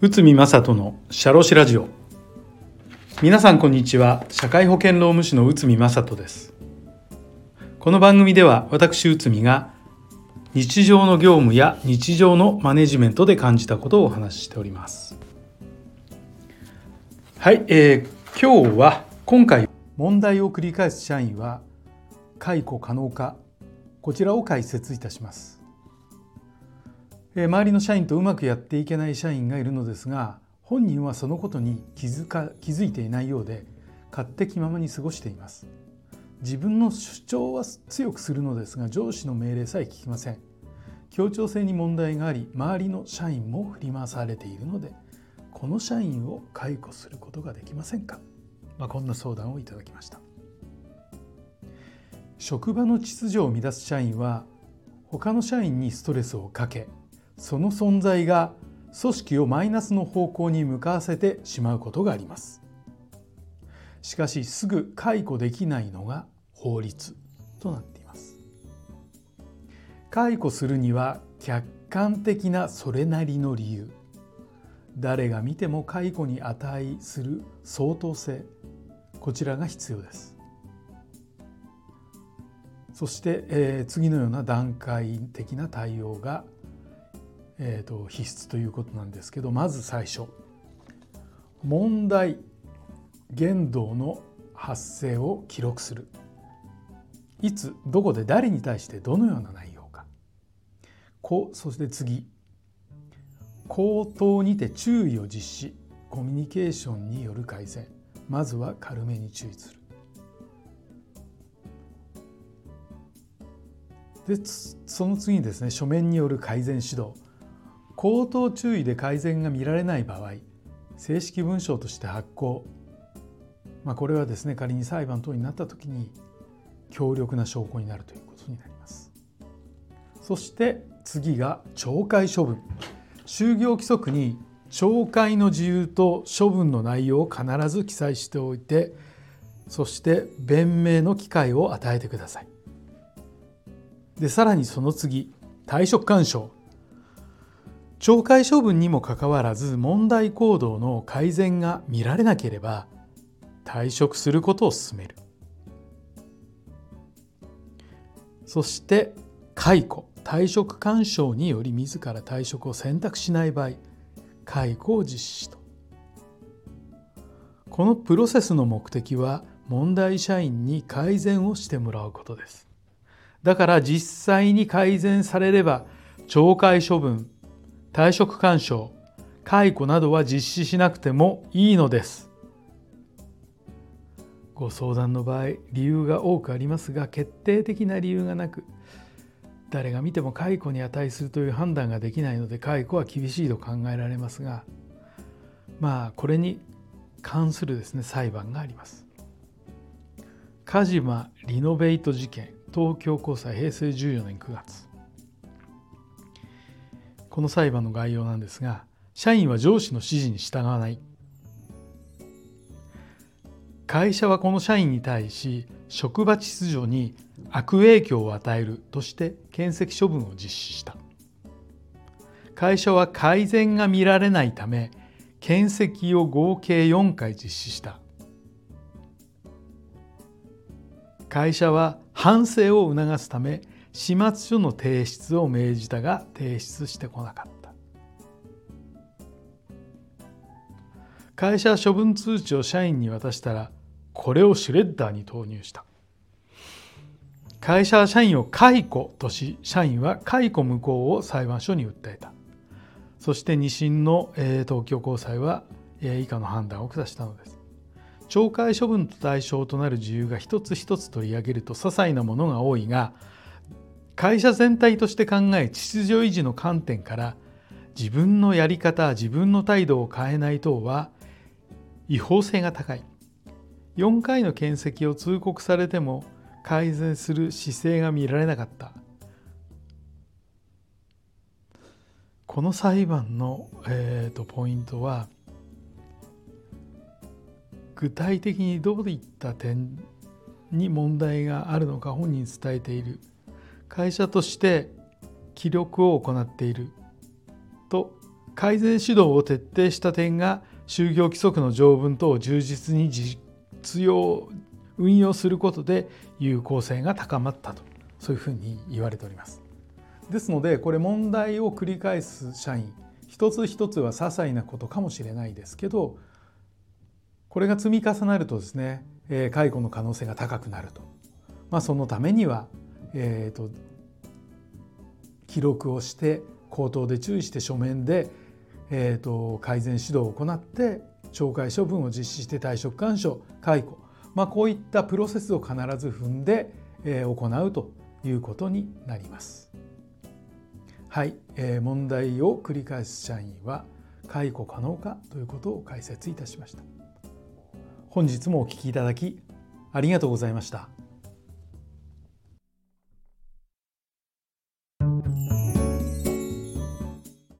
宇見正人のシャロラジオ。皆さんこんにちは。社会保険労務士の宇見正人です。この番組では私宇見が日常の業務や日常のマネジメントで感じたことをお話ししております。はい、えー、今日は今回問題を繰り返す社員は解雇可能かこちらを解説いたします。周りの社員とうまくやっていけない社員がいるのですが本人はそのことに気づか気づいていないようで勝手気ままに過ごしています。自分の主張は強くするのですが上司の命令さえ聞きません。協調性に問題があり周りの社員も振り回されているのでこの社員を解雇することができませんか、まあ、こんな相談をいただきました。職場の秩序を乱す社員は他の社員にストレスをかけその存在が組織をマイナスの方向に向かわせてしまうことがあります。しかしすぐ解雇できないのが法律となっています。解雇するには客観的なそれなりの理由。誰が見ても解雇に値する相当性。こちらが必要です。そして、えー、次のような段階的な対応がえーと、必須ということなんですけどまず最初問題言動の発生を記録する。いつどこで誰に対してどのような内容か。こそして次口頭にて注意を実施。コミュニケーションによる改善。まずは軽めに注意する。でその次にですね書面による改善指導。口頭注意で改善が見られない場合正式文書として発行、まあ、これはですね仮に裁判等になった時に強力な証拠になるということになります。そして次が懲戒処分。就業規則に懲戒の自由と処分の内容を必ず記載しておいてそして弁明の機会を与えてください。でさらにその次退職勧奨懲戒処分にもかかわらず問題行動の改善が見られなければ退職することを勧める。そして解雇。退職勧奨により自ら退職を選択しない場合解雇を実施と。このプロセスの目的は問題社員に改善をしてもらうことです。だから実際に改善されれば懲戒処分退職勧奨解雇などは実施しなくてもいいのです。ご相談の場合理由が多くありますが決定的な理由がなく誰が見ても解雇に値するという判断ができないので解雇は厳しいと考えられますがまあこれに関するですね裁判があります。鹿島リノベイト事件。東京高裁平成14年9月。この裁判の概要なんですが社員は上司の指示に従わない。会社はこの社員に対し職場秩序に悪影響を与えるとして検責処分を実施した。会社は改善が見られないため検責を合計4回実施した。会社は反省を促すため始末書の提出を命じたが提出してこなかった。会社処分通知を社員に渡したらこれをシュレッダーに投入した。会社は社員を解雇とし社員は解雇無効を裁判所に訴えた。そして2審の東京高裁は以下の判断を下したのです。懲戒処分と対象となる自由が一つ一つ取り上げると些細なものが多いが会社全体として考え秩序維持の観点から自分のやり方自分の態度を変えない等は違法性が高い。4回の検責を通告されても改善する姿勢が見られなかった。この裁判の、えーと、ポイントは具体的にどういった点に問題があるのか本人伝えている会社として記録を行っていると改善指導を徹底した点が就業規則の条文等を充実に実用運用することで有効性が高まったとそういうふうに言われております。ですのでこれ問題を繰り返す社員一つ一つは些細なことかもしれないですけどこれが積み重なるとですねえ解雇の可能性が高くなると、まあ、そのためには、えーと、記録をして口頭で注意して書面で、えーと、改善指導を行って懲戒処分を実施して退職勧奨解雇、まあ、こういったプロセスを必ず踏んで、えー、行うということになります。はい、えー、問題を繰り返す社員は解雇可能かということを解説いたしました。本日もお聞きいただきありがとうございました。